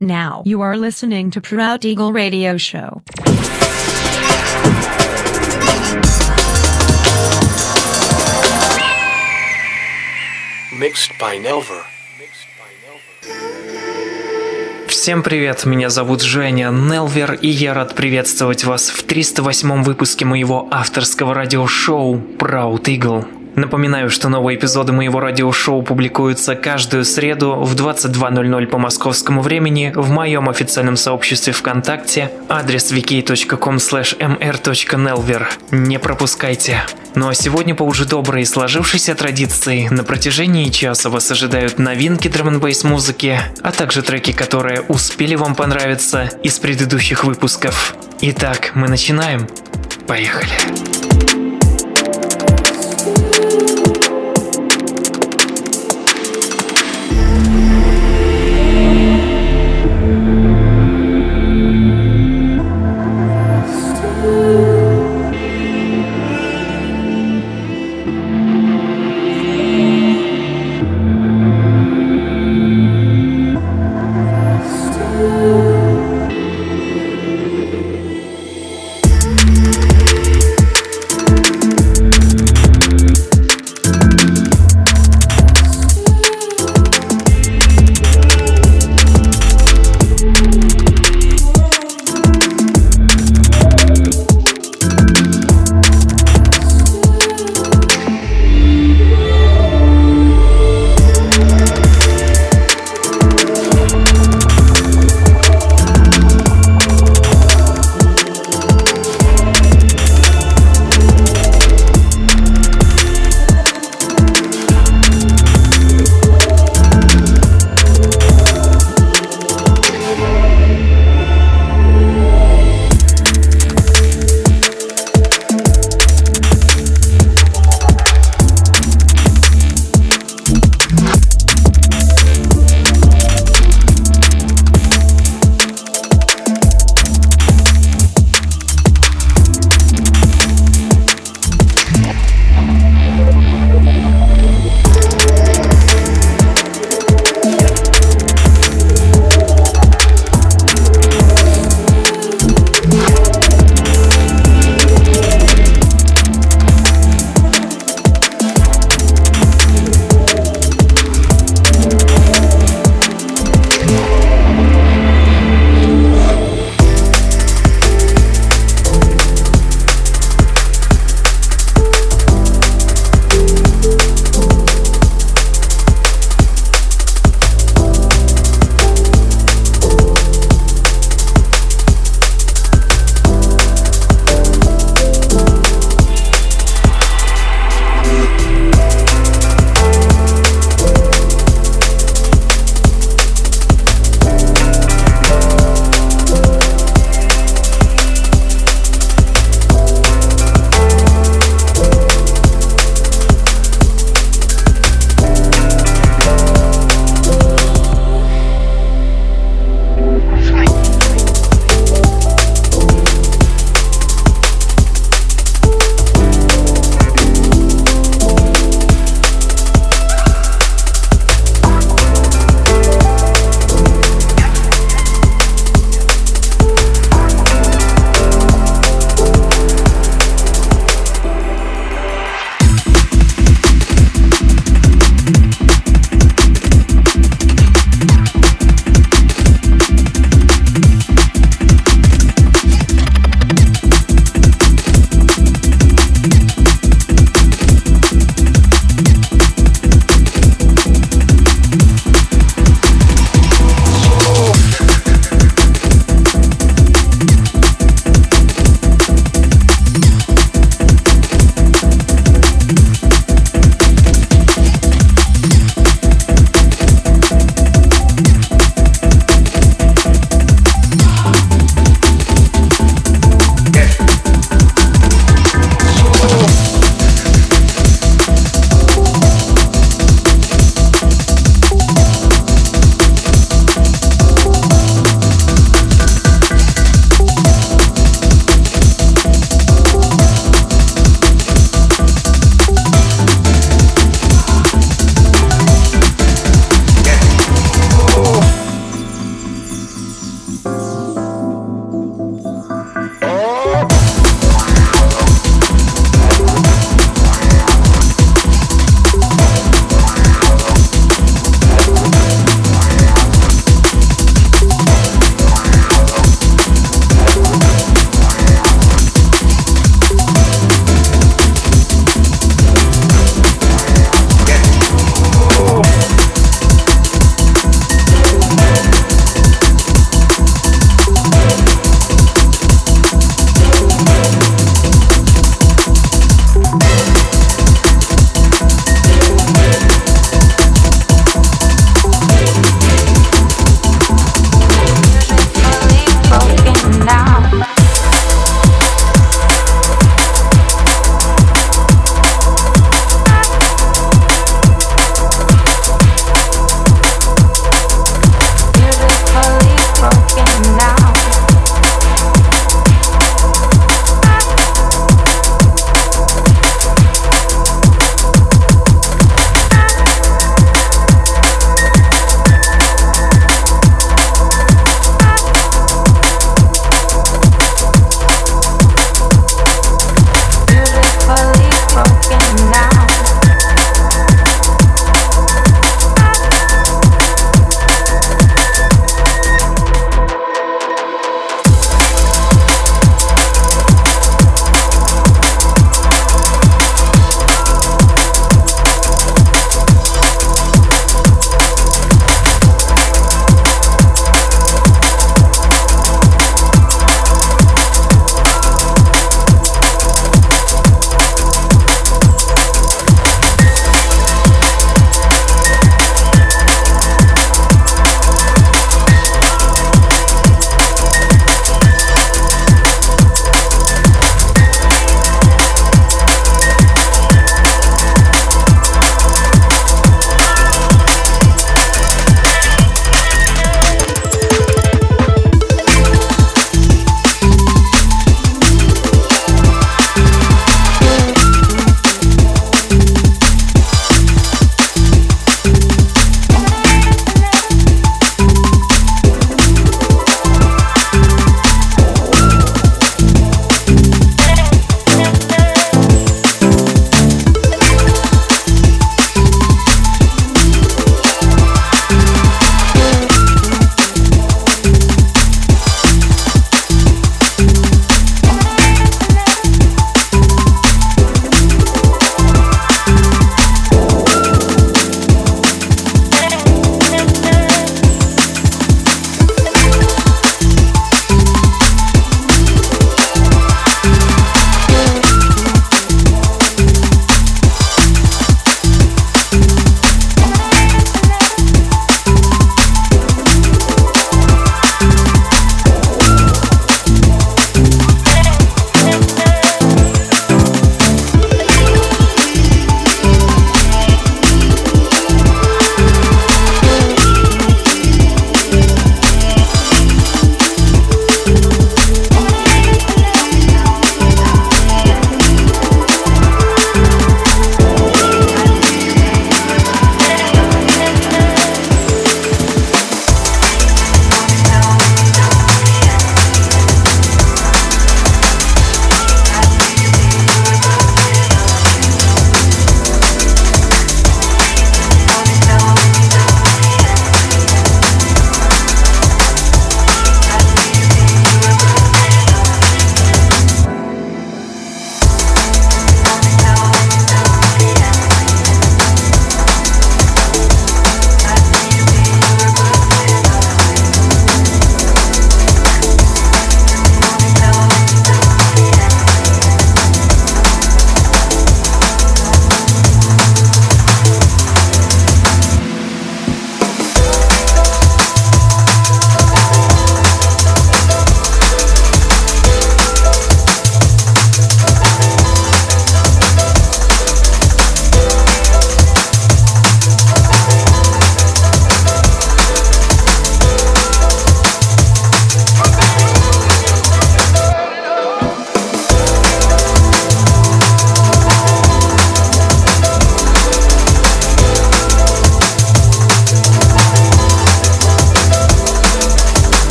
Now you are listening to Proud Eagle Radio Show. Mixed by Nelver. Всем привет, меня зовут Женя Нелвер, и я рад приветствовать вас в 308 выпуске моего авторского радиошоу Proud Eagle. Напоминаю, что новые эпизоды моего радиошоу публикуются каждую среду в 22.00 по московскому времени в моем официальном сообществе ВКонтакте, адрес wiki.com mr.nelver. Не пропускайте. Ну а сегодня по уже доброй и сложившейся традиции на протяжении часа вас ожидают новинки драм музыки, а также треки, которые успели вам понравиться из предыдущих выпусков. Итак, мы начинаем. Поехали.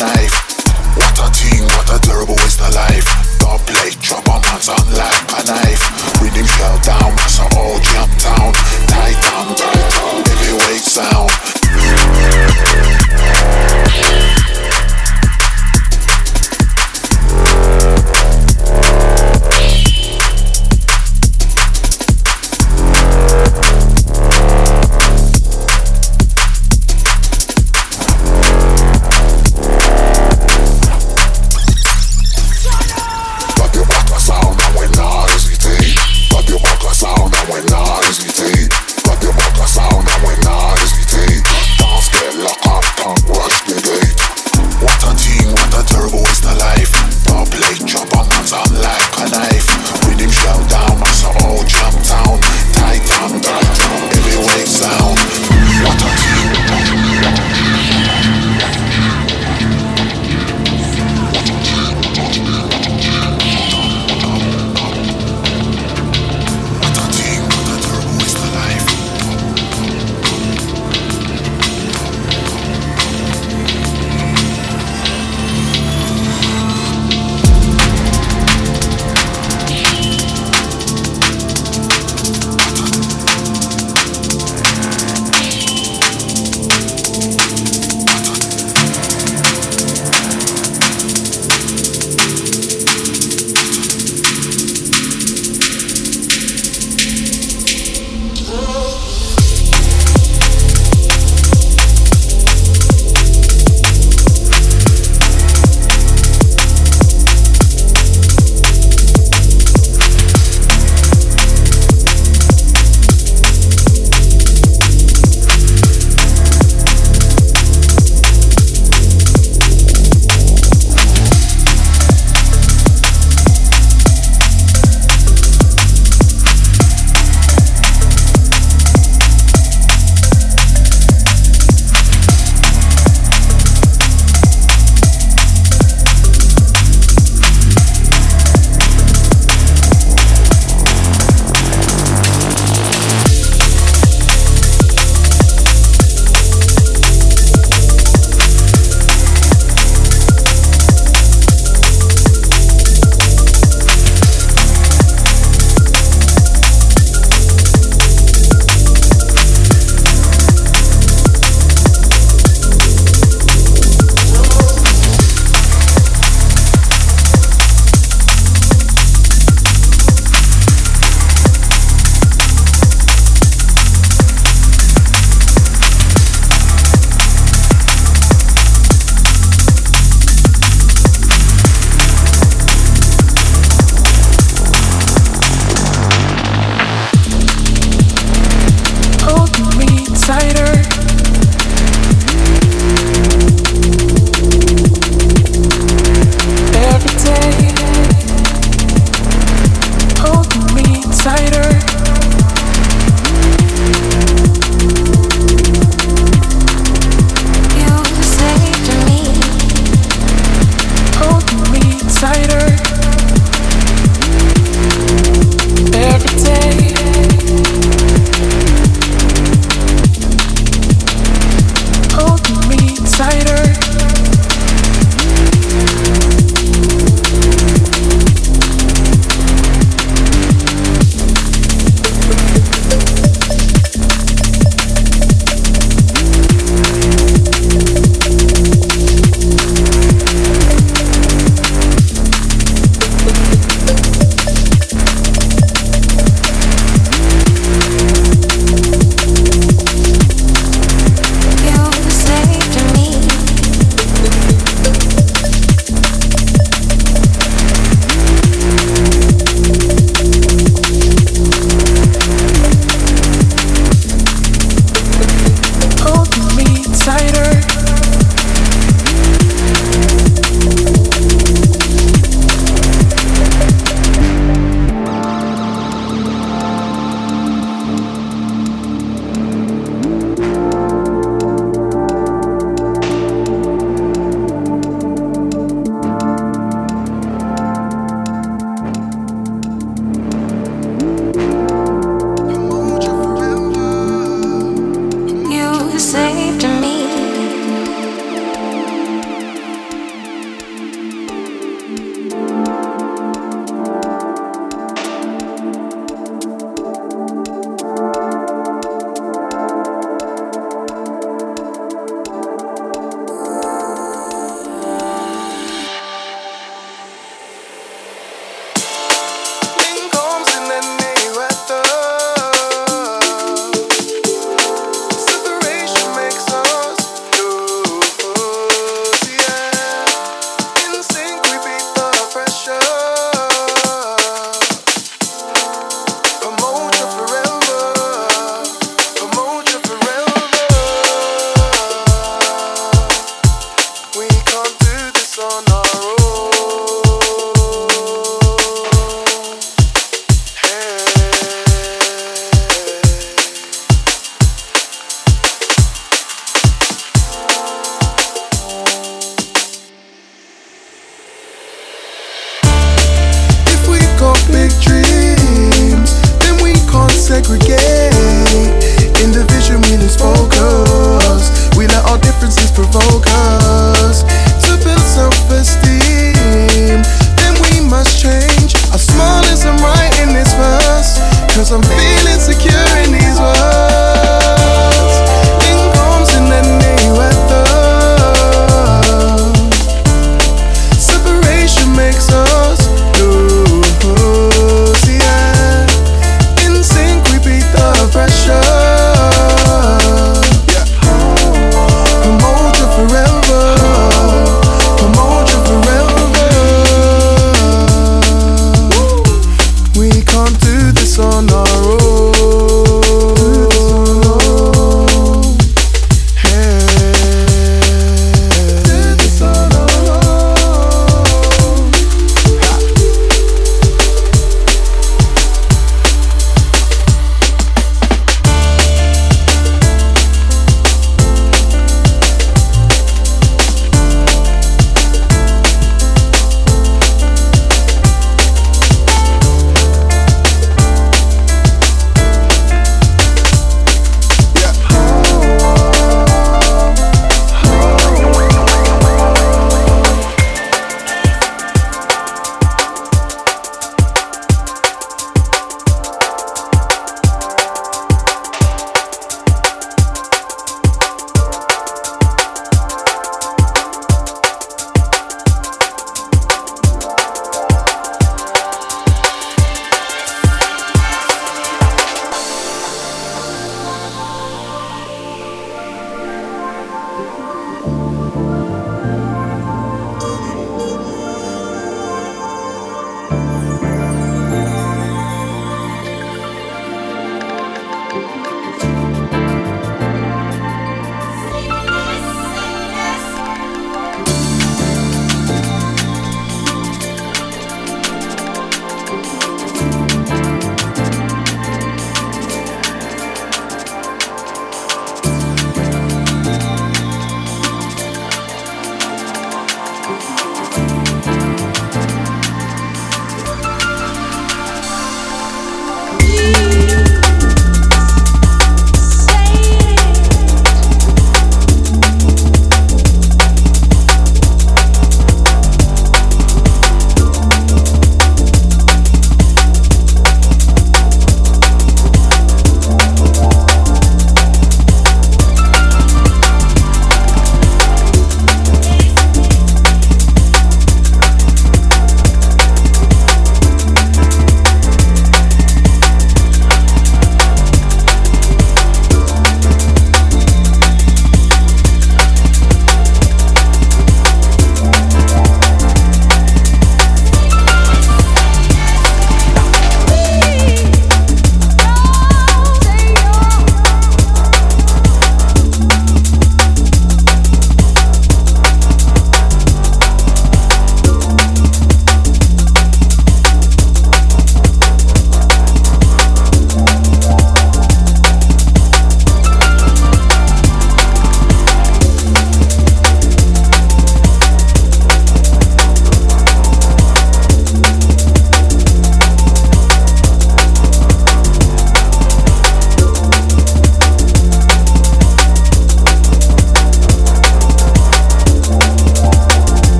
knife. What a thing, what a terrible waste of life. Don't play, drop a man's on like a knife. Rhythm fell down, so all jump town, Tight down, tight down, heavyweight sound.